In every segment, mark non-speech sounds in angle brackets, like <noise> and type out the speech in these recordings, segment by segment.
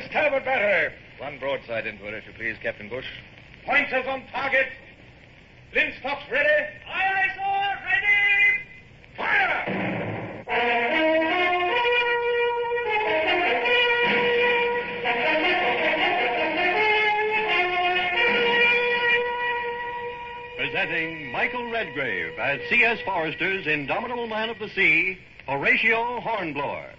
Stand Talbot the battery. One broadside into it, if you please, Captain Bush. Pointers on target. Linstocks ready. Aye, aye, sir. Ready. Fire! Presenting Michael Redgrave as C.S. Forester's Indomitable Man of the Sea, Horatio Hornblower.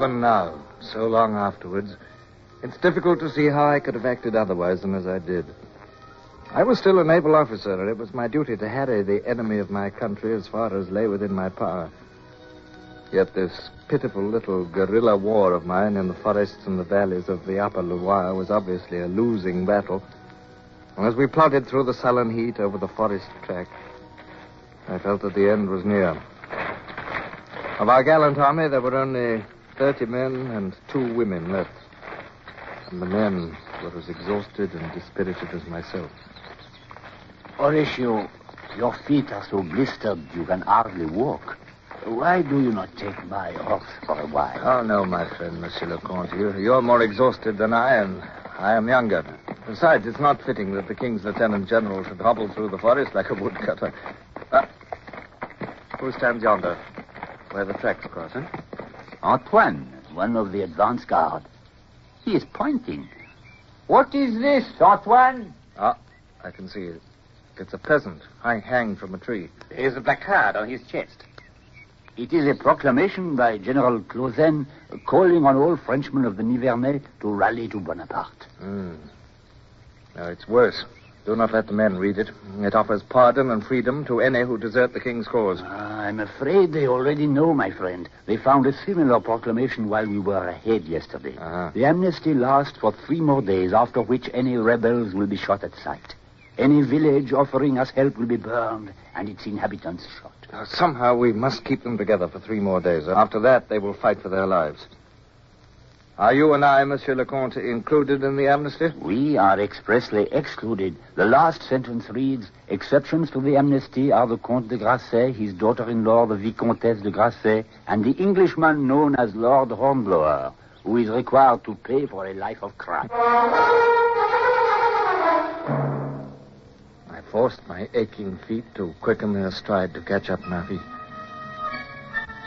Even now, so long afterwards, it's difficult to see how I could have acted otherwise than as I did. I was still a naval officer, and it was my duty to harry the enemy of my country as far as lay within my power. Yet this pitiful little guerrilla war of mine in the forests and the valleys of the upper Loire was obviously a losing battle. And as we plodded through the sullen heat over the forest track, I felt that the end was near. Of our gallant army, there were only 30 men and two women left. And the men were as exhausted and dispirited as myself. Horatio, your feet are so blistered you can hardly walk. Why do you not take my horse for a while? Oh, no, my friend, Monsieur le Comte. You, you're more exhausted than I am. I am younger. Besides, it's not fitting that the King's Lieutenant General should hobble through the forest like a woodcutter. Ah, who stands yonder? Where the tracks cross, eh? Antoine, one of the advance guard. He is pointing. What is this, Antoine? Ah, I can see it. It's a peasant hang, hanged from a tree. There is a placard on his chest. It is a proclamation by General Clausen calling on all Frenchmen of the Nivernais to rally to Bonaparte. Hmm. No, it's worse. Do not let the men read it. It offers pardon and freedom to any who desert the king's cause. Ah, I'm afraid they already know, my friend. They found a similar proclamation while we were ahead yesterday. Ah. The amnesty lasts for three more days, after which any rebels will be shot at sight. Any village offering us help will be burned and its inhabitants shot. Uh, somehow we must keep them together for three more days. After that, they will fight for their lives. Are you and I, Monsieur le Comte, included in the amnesty? We are expressly excluded. The last sentence reads, exceptions to the amnesty are the Comte de Graçay, his daughter-in-law, the Vicomtesse de Graçay, and the Englishman known as Lord Hornblower, who is required to pay for a life of crime. I forced my aching feet to quicken their stride to catch up Marie.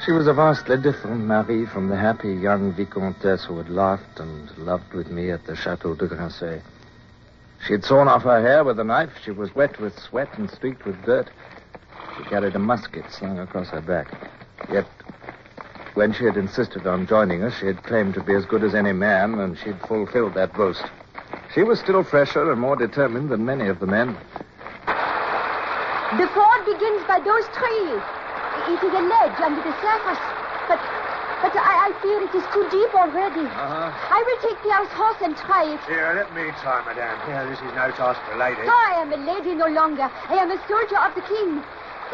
She was a vastly different Marie from the happy young Vicomtesse who had laughed and loved with me at the Chateau de Grancey. She had sawn off her hair with a knife. She was wet with sweat and streaked with dirt. She carried a musket slung across her back. Yet, when she had insisted on joining us, she had claimed to be as good as any man, and she'd fulfilled that boast. She was still fresher and more determined than many of the men. The ford begins by those trees. It is a ledge under the surface. But but I, I fear it is too deep already. Uh-huh. I will take Pierre's horse and try it. Here, let me try, madame. Here, this is no task for a lady. No, I am a lady no longer. I am a soldier of the king.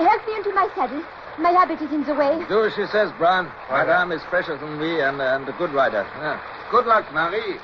Help me into my saddle. My habit is in the way. Do as she says, Brown. Madame is fresher than me and, and a good rider. Yeah. Good luck, Marie.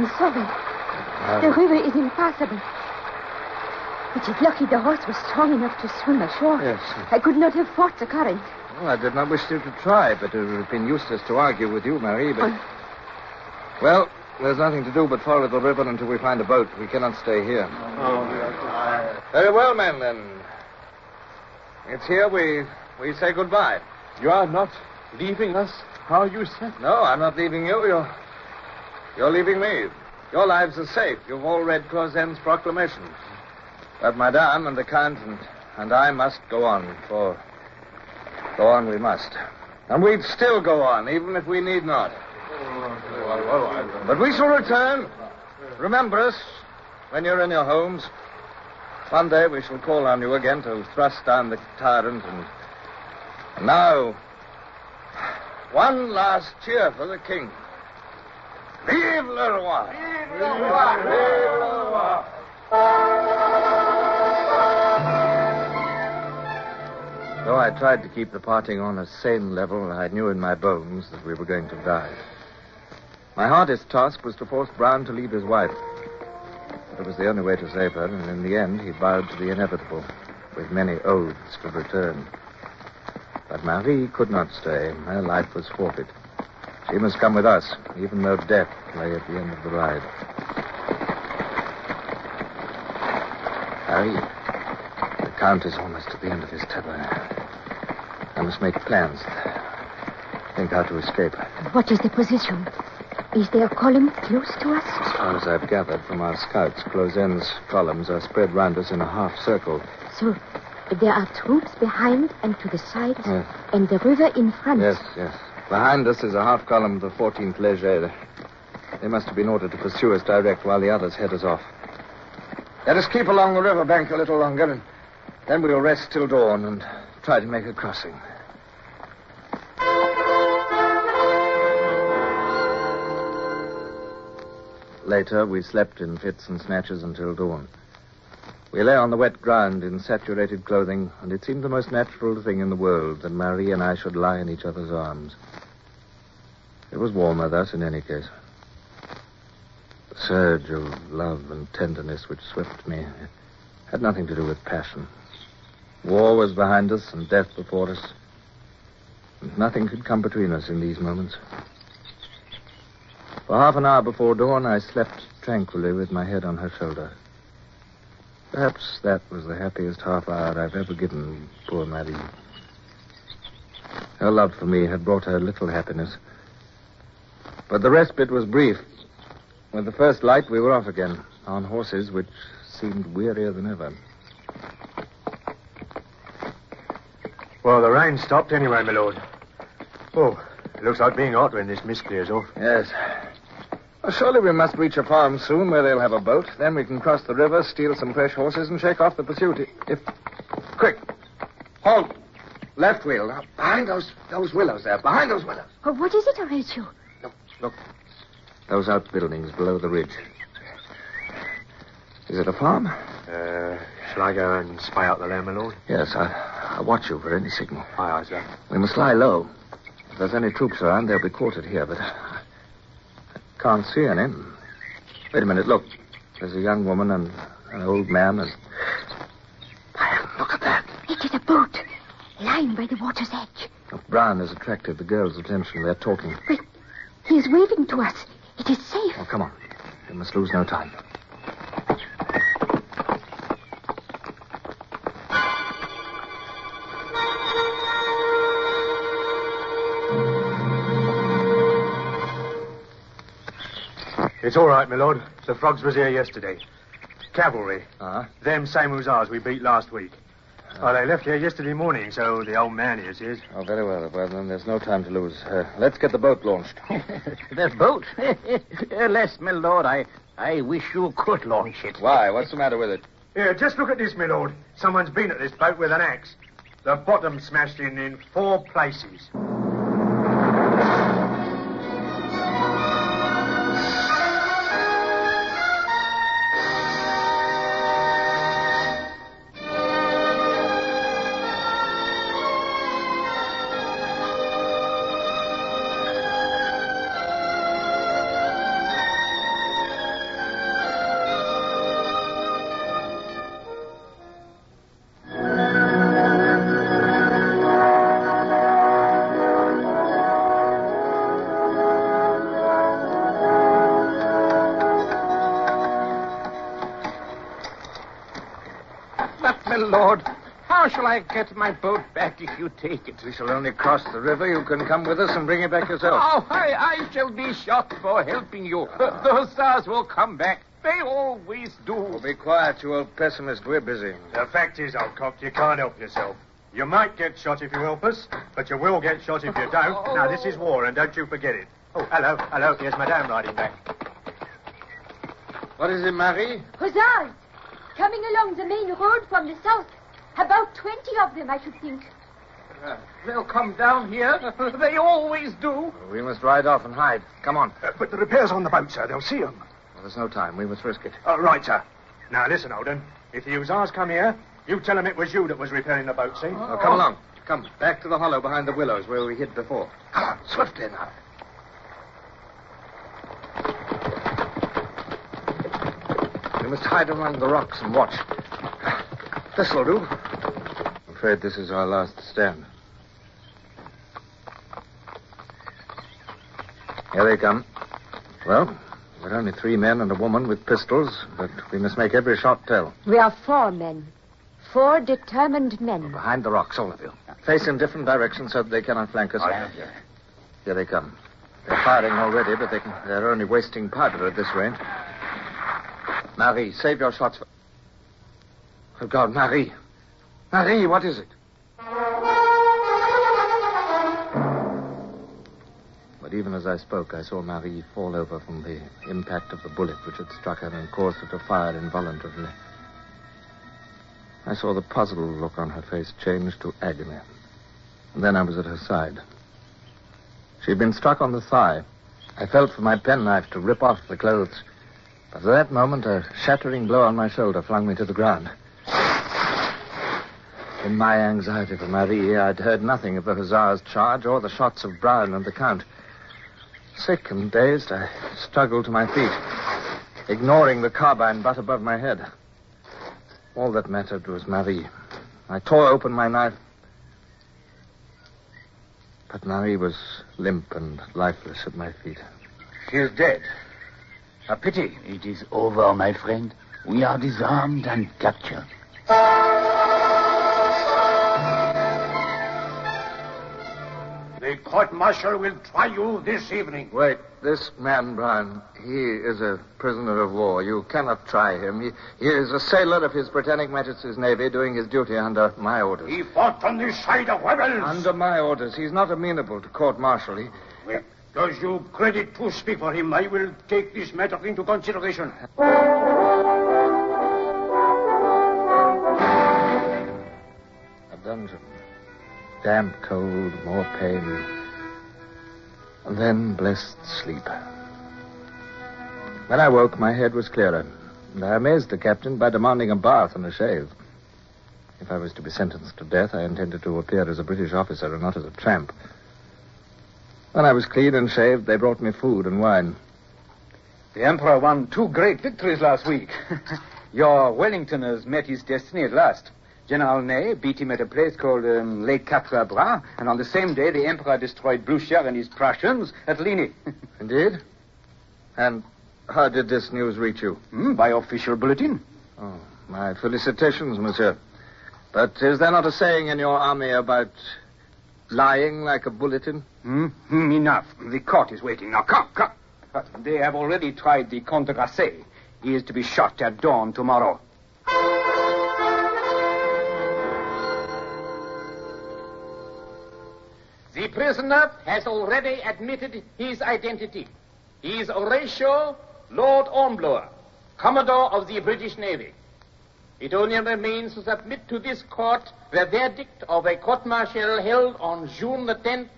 Am sorry. The river is impassable. It is lucky the horse was strong enough to swim ashore. Yes. I could not have fought the current. Well, I did not wish you to try, but it would have been useless to argue with you, Marie. But. Oh. Well, there's nothing to do but follow the river until we find a boat. We cannot stay here. Oh. Very well, men, then. It's here we we say goodbye. You are not leaving us how you said. No, I'm not leaving you. You're you're leaving me. Your lives are safe. You've all read Clausen's proclamation. But Madame and the Count and, and I must go on, for go on we must. And we'd still go on, even if we need not. But we shall return. Remember us when you're in your homes. One day we shall call on you again to thrust down the tyrant and, and now one last cheer for the king. Vive le roi! Vive le roi! Vive le roi! Though I tried to keep the parting on a sane level, I knew in my bones that we were going to die. My hardest task was to force Brown to leave his wife. But it was the only way to save her, and in the end he bowed to the inevitable, with many oaths to return. But Marie could not stay. Her life was forfeit. She must come with us, even though death lay at the end of the ride. Harry, the Count is almost at the end of his tether. I must make plans. Think how to escape. What is the position? Is there a column close to us? As far as I've gathered from our scouts, Clozen's columns are spread round us in a half circle. So there are troops behind and to the sides, Yes. and the river in front. Yes, yes. Behind us is a half column of the 14th Leger. They must have been ordered to pursue us direct while the others head us off. Let us keep along the river bank a little longer, and then we'll rest till dawn and try to make a crossing. Later, we slept in fits and snatches until dawn. We lay on the wet ground in saturated clothing, and it seemed the most natural thing in the world that Marie and I should lie in each other's arms. It was warmer thus, in any case. The surge of love and tenderness which swept me had nothing to do with passion. War was behind us and death before us. And nothing could come between us in these moments. For half an hour before dawn, I slept tranquilly with my head on her shoulder. Perhaps that was the happiest half hour I've ever given poor Marie. Her love for me had brought her little happiness. But the respite was brief. With the first light, we were off again, on horses which seemed wearier than ever. Well, the rain stopped anyway, my lord. Oh, it looks like being hot when this mist clears off. Yes. Well, surely we must reach a farm soon where they'll have a boat. Then we can cross the river, steal some fresh horses, and shake off the pursuit. If. Quick! Halt! Left wheel. Now, behind those those willows there. Behind those willows. Oh, what is it, Horatio? Look. look. Those outbuildings below the ridge. Is it a farm? Uh, shall I go and spy out the land, my lord? Yes, I, I'll watch you for any signal. Aye, aye, sir. We must lie low. If there's any troops around, they'll be quartered here, but I can't see any. Wait a minute, look. There's a young woman and an old man and. Look at that. It is a boat lying by the water's edge. Look, Brown has attracted the girls' attention. They're talking. Wait, he is waving to us. It is safe. Oh, come on. We must lose no time. It's all right, my lord. The frogs was here yesterday. Cavalry. Ah? Them same hussars we beat last week. Oh, they left here yesterday morning, so the old man here says. Oh, very well. Well, then there's no time to lose. Uh, let's get the boat launched. <laughs> the boat? <laughs> Alas, my lord, I, I wish you could launch it. Why? What's the matter with it? Here, just look at this, my lord. Someone's been at this boat with an axe. The bottom smashed in in four places. But, my lord, how shall I get my boat back if you take it? We shall only cross the river. You can come with us and bring it back yourself. Oh, I, I shall be shot for helping you. The, the hussars will come back. They always do. Oh, be quiet, you old pessimist. We're busy. The fact is, old cock, you can't help yourself. You might get shot if you help us, but you will get shot if you don't. Oh. Now, this is war, and don't you forget it. Oh, hello, hello. Here's Madame riding back. What is it, Marie? Hussars! Coming along the main road from the south. About 20 of them, I should think. Uh, they'll come down here. <laughs> they always do. We must ride off and hide. Come on. Uh, but the repairs on the boat, sir. They'll see them. Well, there's no time. We must risk it. Uh, right, sir. Now, listen, Alden. If the hussars come here, you tell them it was you that was repairing the boat, see? Oh, come along. Come, back to the hollow behind the willows where we hid before. Come on, swiftly now. Must hide among the rocks and watch. This'll do. I'm afraid this is our last stand. Here they come. Well, we're only three men and a woman with pistols, but we must make every shot tell. We are four men. Four determined men. Behind the rocks, all of you. Face in different directions so that they cannot flank us. Here they come. They're firing already, but they can, they're only wasting powder at this range. Marie, save your shots for. Oh, God, Marie. Marie, what is it? But even as I spoke, I saw Marie fall over from the impact of the bullet which had struck her and caused her to fire involuntarily. I saw the puzzled look on her face change to agony. And then I was at her side. She had been struck on the thigh. I felt for my penknife to rip off the clothes. But at that moment, a shattering blow on my shoulder flung me to the ground. In my anxiety for Marie, I'd heard nothing of the hussar's charge or the shots of Brown and the Count. Sick and dazed, I struggled to my feet, ignoring the carbine butt above my head. All that mattered was Marie. I tore open my knife. But Marie was limp and lifeless at my feet. She is dead. A pity. It is over, my friend. We are disarmed and captured. The court martial will try you this evening. Wait, this man, Brown, he is a prisoner of war. You cannot try him. He, he is a sailor of His Britannic Majesty's Navy doing his duty under my orders. He fought on the side of rebels. Under my orders. He's not amenable to court martial. He... Well, does you credit to speak for him? I will take this matter into consideration. A dungeon. Damp, cold, more pain. And then blessed sleep. When I woke, my head was clearer. And I amazed the captain by demanding a bath and a shave. If I was to be sentenced to death, I intended to appear as a British officer and not as a tramp. When I was clean and shaved, they brought me food and wine. The Emperor won two great victories last week. <laughs> Your Wellington has met his destiny at last. General Ney beat him at a place called um, Lake Quatre Bras, and on the same day, the Emperor destroyed Blucher and his Prussians at Ligny. <laughs> Indeed? And how did this news reach you? Hmm, by official bulletin. Oh, my felicitations, monsieur. But is there not a saying in your army about lying like a bulletin? Hmm? Enough. The court is waiting. Now, come, come. But they have already tried the Comte de Graçay. He is to be shot at dawn tomorrow. The prisoner has already admitted his identity. He is Horatio Lord Hornblower, Commodore of the British Navy. It only remains to submit to this court the verdict of a court-martial held on June the 10th,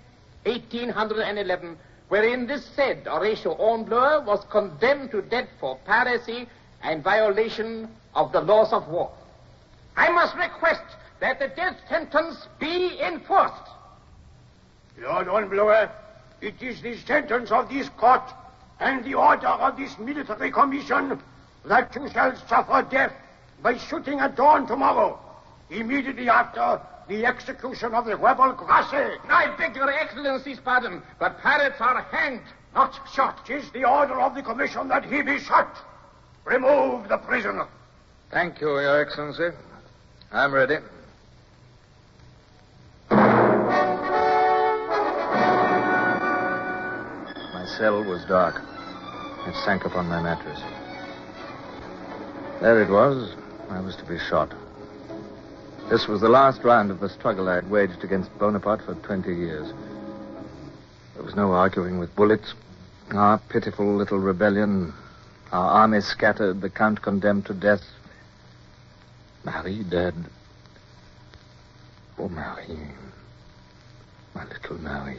1811, wherein this said Horatio Hornblower was condemned to death for piracy and violation of the laws of war. I must request that the death sentence be enforced. Lord Hornblower, it is the sentence of this court and the order of this military commission that you shall suffer death by shooting at dawn tomorrow, immediately after the execution of the rebel Graçay. I beg your excellency's pardon, but pirates are hanged, not shot. Tis the order of the commission that he be shot. Remove the prisoner. Thank you, Your Excellency. I'm ready. My cell was dark. It sank upon my mattress. There it was. I was to be shot. This was the last round of the struggle I had waged against Bonaparte for 20 years. There was no arguing with bullets. Our pitiful little rebellion, our army scattered, the Count condemned to death. Marie dead. Oh, Marie. My little Marie.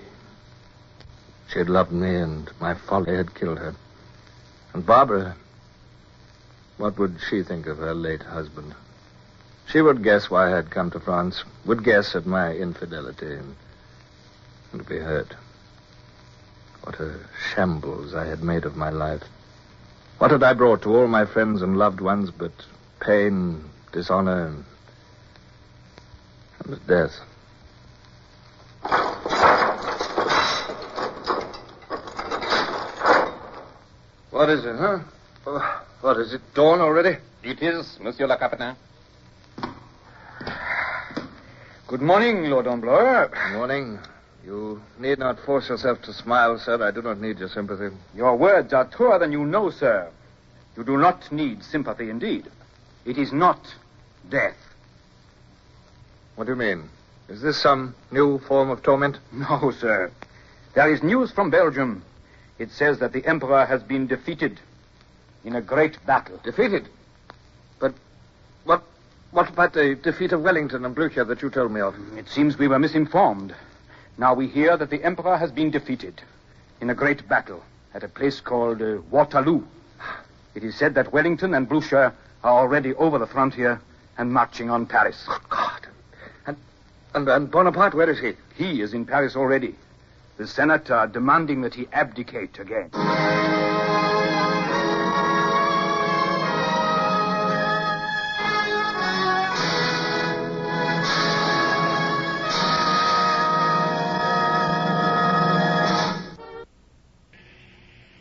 She had loved me, and my folly had killed her. And Barbara, what would she think of her late husband? She would guess why I had come to France, would guess at my infidelity, and, and be hurt. What a shambles I had made of my life. What had I brought to all my friends and loved ones but pain, dishonor, and, and death? What is it, huh? Oh, What, is it dawn already? It is, Monsieur le Capitaine. Good morning, Lord Hornblower. Good morning. You need not force yourself to smile, sir. I do not need your sympathy. Your words are truer than you know, sir. You do not need sympathy indeed. It is not death. What do you mean? Is this some new form of torment? No, sir. There is news from Belgium. It says that the Emperor has been defeated in a great battle. Defeated? But what what about the defeat of Wellington and Blucher that you told me of? It seems we were misinformed. Now we hear that the Emperor has been defeated in a great battle at a place called uh, Waterloo. It is said that Wellington and Blucher are already over the frontier and marching on Paris. Good God. And, and, and Bonaparte, where is he? He is in Paris already. The Senate are demanding that he abdicate again.